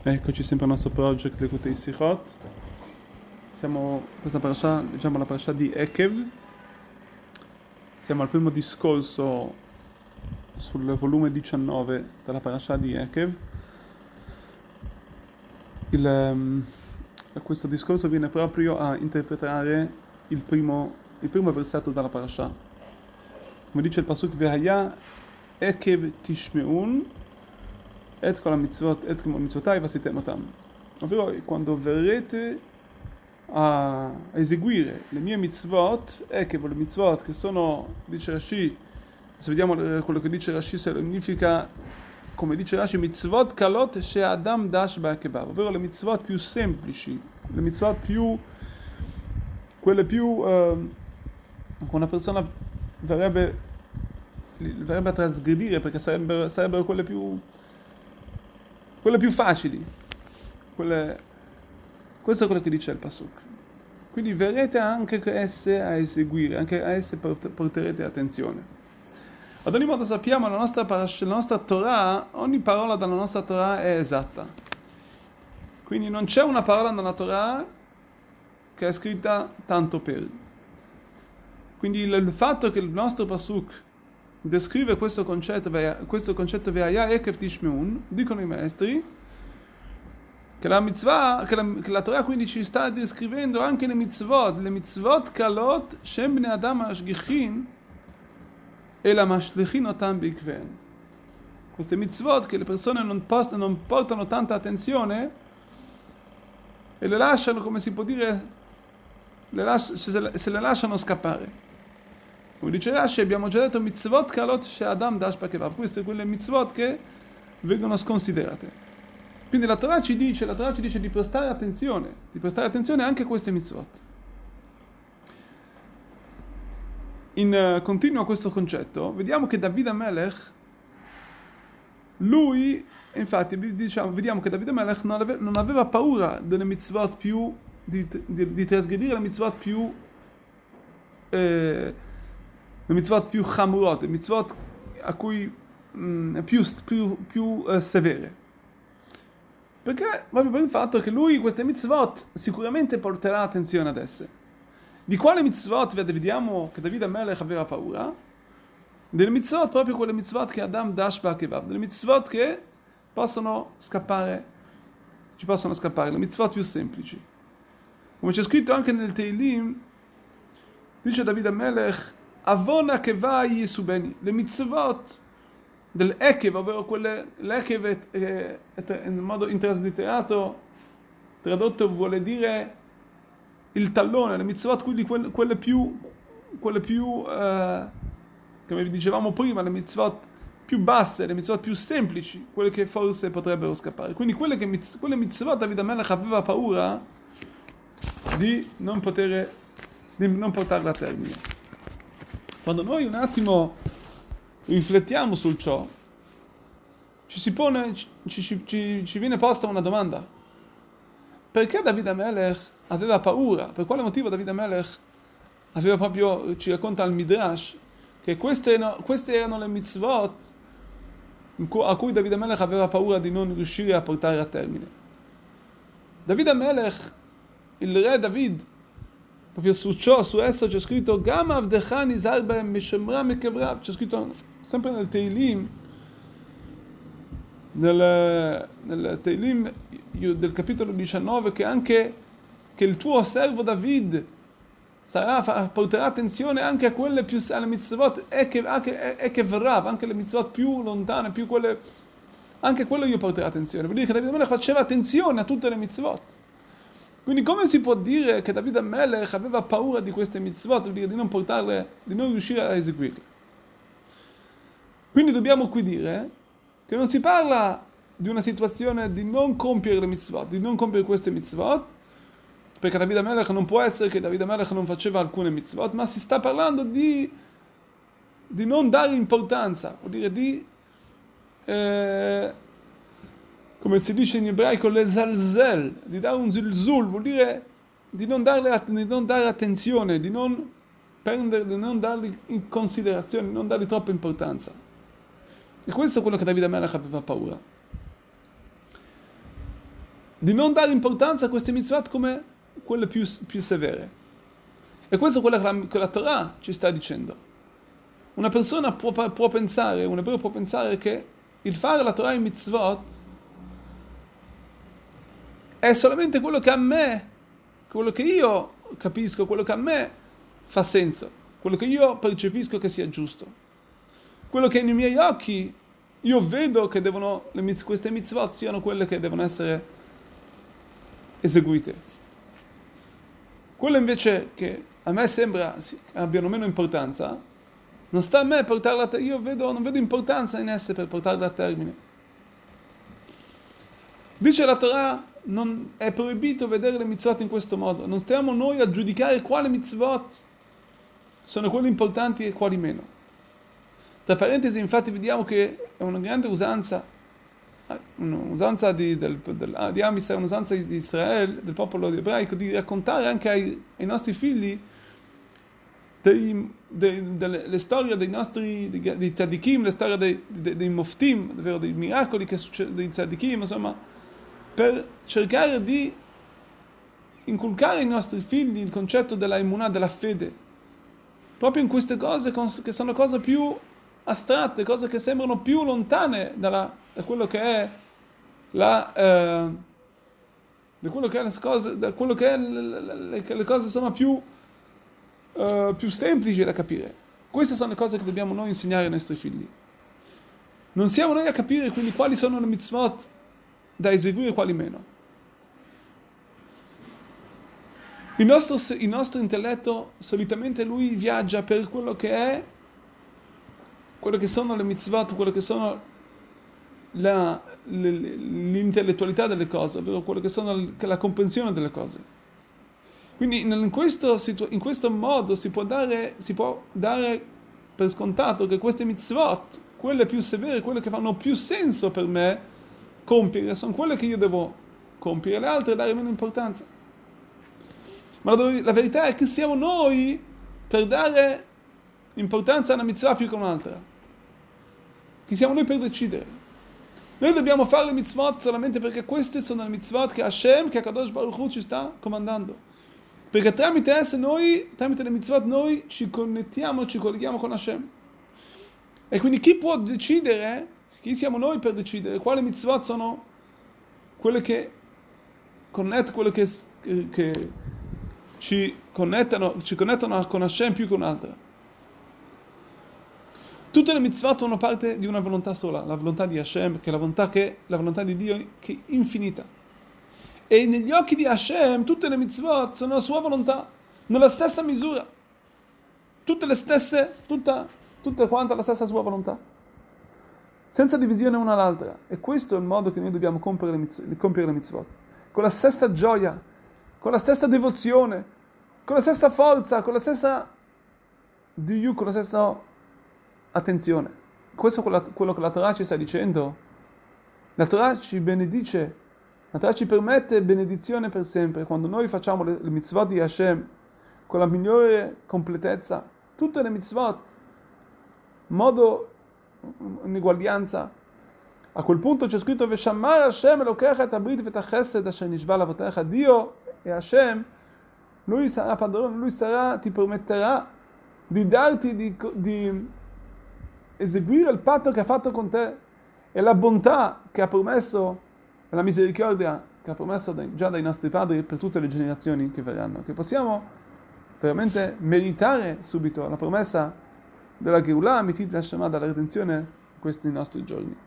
Eccoci sempre al nostro project Lekutei Sichot. Siamo questa parasha, diciamo la parasha di Ekev. Siamo al primo discorso sul volume 19 della parasha di Ekev. Il, um, questo discorso viene proprio a interpretare il primo, il primo versetto della parasha. Come dice il pasuk Vehaya Ekev Tishmeun kol mitzvot et kol mitzvotai vasitem otam. Ovvero quando verrete a eseguire le mie mitzvot, e che le mitzvot che sono, dice Rashi, se vediamo quello che dice Rashi, significa, come dice Rashi, mitzvot kalot she adam dash ba'kebav, ovvero le mitzvot più semplici, le mitzvot più, quelle più, eh, una persona verrebbe, a trasgredire perché sarebbero quelle più quelle più facili. Quelle... Questo è quello che dice il Pasuk. Quindi verrete anche esse a eseguire, anche a esse porterete attenzione. Ad ogni modo sappiamo la nostra, parash, la nostra Torah, ogni parola dalla nostra Torah è esatta. Quindi non c'è una parola nella Torah che è scritta tanto per. Quindi il fatto che il nostro Pasuk descrive questo concetto, questo concetto dicono i maestri, che la mitzvah, che la, che la, Torah quindi ci sta descrivendo anche le mitzvot, le mitzvot kalot shem bne adam ashgichin e la mashlichin otam bikven. Queste mitzvot che le persone non, post, non portano tanta attenzione e le lasciano, come si può dire, le lasci, se, se le lasciano scappare. Come dice Rashi, abbiamo già detto mitzvot kalot she adam dash pakevav. Queste quelle mitzvot che vengono sconsiderate. Quindi la Torah ci dice, la Torah ci dice di prestare attenzione, di prestare attenzione anche a queste mitzvot. In uh, continuo a questo concetto, vediamo che Davide Melech, lui, infatti, diciamo, vediamo che Davide Melech non aveva, non aveva paura delle mitzvot più, di, di, di trasgredire le mitzvot più... Eh, le mitzvot più chamurot, le mitzvot a cui mh, più, più, più uh, severe. Perché proprio per il fatto che lui queste mitzvot sicuramente porterà attenzione ad esse. Di quale mitzvot vediamo che Davide Melech aveva paura? Delle mitzvot, proprio quelle mitzvot che Adam Dash Bakevav, delle mitzvot che possono scappare, ci possono scappare, le mitzvot più semplici. Come c'è scritto anche nel Teilim, dice Davide Melech, Avona che vai su beni, le mitzvot del Ekev, ovvero quelle, l'Ekev è, è, è, in modo intraslitterato, tradotto vuole dire il tallone, le mitzvot, quindi quelle, quelle più, quelle più eh, come vi dicevamo prima, le mitzvot più basse, le mitzvot più semplici, quelle che forse potrebbero scappare. Quindi quelle, che, quelle mitzvot Davide Melech aveva paura di non poter, di non portarle a termine. Quando noi un attimo riflettiamo su ciò, ci si pone, ci, ci, ci, ci viene posta una domanda. Perché Davide Amelech aveva paura? Per quale motivo Davide Amelech aveva proprio, ci racconta al Midrash, che queste erano, queste erano le mitzvot a cui Davide Amelech aveva paura di non riuscire a portare a termine. Davide Amelech, il re David, proprio su ciò, su esso c'è scritto Gam avdechani zalbem mishemra mekevrav, c'è scritto sempre nel Teilim, nel, nel Teilim del capitolo 19 che anche che il tuo servo David sarà, porterà attenzione anche a quelle più alle mitzvot e che verrà, anche le mitzvot più lontane, più quelle anche quello io porterò attenzione. Vuol dire che David faceva attenzione a tutte le mitzvot. Quindi come si può dire che Davide Melech aveva paura di queste mitzvot, vuol dire di non portarle, di non riuscire a eseguirle? Quindi dobbiamo qui dire che non si parla di una situazione di non compiere le mitzvot, di non compiere queste mitzvot, perché Davide Melech non può essere che Davide Melech non faceva alcune mitzvot, ma si sta parlando di, di non dare importanza, vuol dire di... Eh, come si dice in ebraico, le zalzel, di dare un zilzul, vuol dire di non, darle, di non dare attenzione, di non prendere, di non darli in considerazione, di non dargli troppa importanza. E questo è quello che Davide Melech aveva paura. di non dare importanza a queste mitzvot come quelle più, più severe. E questo è quello che la, che la Torah ci sta dicendo. Una persona può, può pensare, un ebreo può pensare che il fare la Torah in mitzvot è solamente quello che a me, quello che io capisco, quello che a me fa senso, quello che io percepisco che sia giusto. Quello che nei miei occhi io vedo che devono, queste mitzvot siano quelle che devono essere eseguite. Quello invece che a me sembra abbiano meno importanza, non sta a me portarla a termine, io vedo, non vedo importanza in esse per portarla a termine. Dice la Torah, non è proibito vedere le mitzvot in questo modo, non stiamo noi a giudicare quali mitzvot sono quelli importanti e quali meno. Tra parentesi, infatti, vediamo che è una grande usanza, un'usanza di, del, del, di Amisrael, un'usanza di Israele, del popolo ebraico, di raccontare anche ai, ai nostri figli dei, dei, delle storie dei nostri dei, dei tzadikim, le storie dei, dei, dei moftim, ovvero dei miracoli che succedono dei tzadikim, insomma, per cercare di inculcare ai nostri figli il concetto della immunità, della fede, proprio in queste cose che sono cose più astratte, cose che sembrano più lontane dalla, da quello che è la... Eh, da quello che è le cose, da quello che è le, le, le cose sono più uh, più semplice da capire. Queste sono le cose che dobbiamo noi insegnare ai nostri figli. Non siamo noi a capire quindi quali sono le mitzvot da eseguire e quali meno. Il nostro, il nostro intelletto solitamente lui viaggia per quello che è, quello che sono le mitzvot, quello che sono la, l'intellettualità delle cose, ovvero quello che sono la comprensione delle cose. Quindi in questo, in questo modo si può, dare, si può dare per scontato che queste mitzvot, quelle più severe, quelle che fanno più senso per me compiere, sono quelle che io devo compiere, le altre dare meno importanza. Ma la, la verità è che siamo noi per dare importanza a una mitzvah più che un'altra. Chi siamo noi per decidere. Noi dobbiamo fare le mitzvot solamente perché queste sono le mitzvot che Hashem, che Kadosh Baruch Hu ci sta comandando. Perché tramite esse noi, tramite le mitzvot, noi ci connettiamo, ci colleghiamo con Hashem. E quindi chi può decidere, chi siamo noi per decidere quali mitzvot sono quelle che connettono, quelle che, che ci, connettano, ci connettono con Hashem più che un'altra. Tutte le mitzvot fanno parte di una volontà sola, la volontà di Hashem, che è la volontà, che, la volontà di Dio che è infinita. E negli occhi di Hashem tutte le mitzvot sono la sua volontà, nella stessa misura. Tutte le stesse, tutta, tutte quante la stessa sua volontà. Senza divisione una all'altra. E questo è il modo che noi dobbiamo compiere le, mitzvot, compiere le mitzvot. Con la stessa gioia, con la stessa devozione, con la stessa forza, con la stessa diu, con la stessa attenzione. Questo è quello che la Torah ci sta dicendo. La Torah ci benedice la Torah ci permette benedizione per sempre. Quando noi facciamo le, le mitzvot di Hashem con la migliore completezza, tutte le mitzvot, modo in uguaglianza, a quel punto c'è scritto Veshamar Hashem Elokecha abrit vet chesed asher nishba lavotecha Dio e Hashem lui sarà padrone, lui sarà, ti permetterà di darti, di, di eseguire il patto che ha fatto con te e la bontà che ha promesso la misericordia che ha promesso già dai nostri padri per tutte le generazioni che verranno, che possiamo veramente meritare subito la promessa della Geulah, Amitit Hashem, dalla redenzione questi nostri giorni.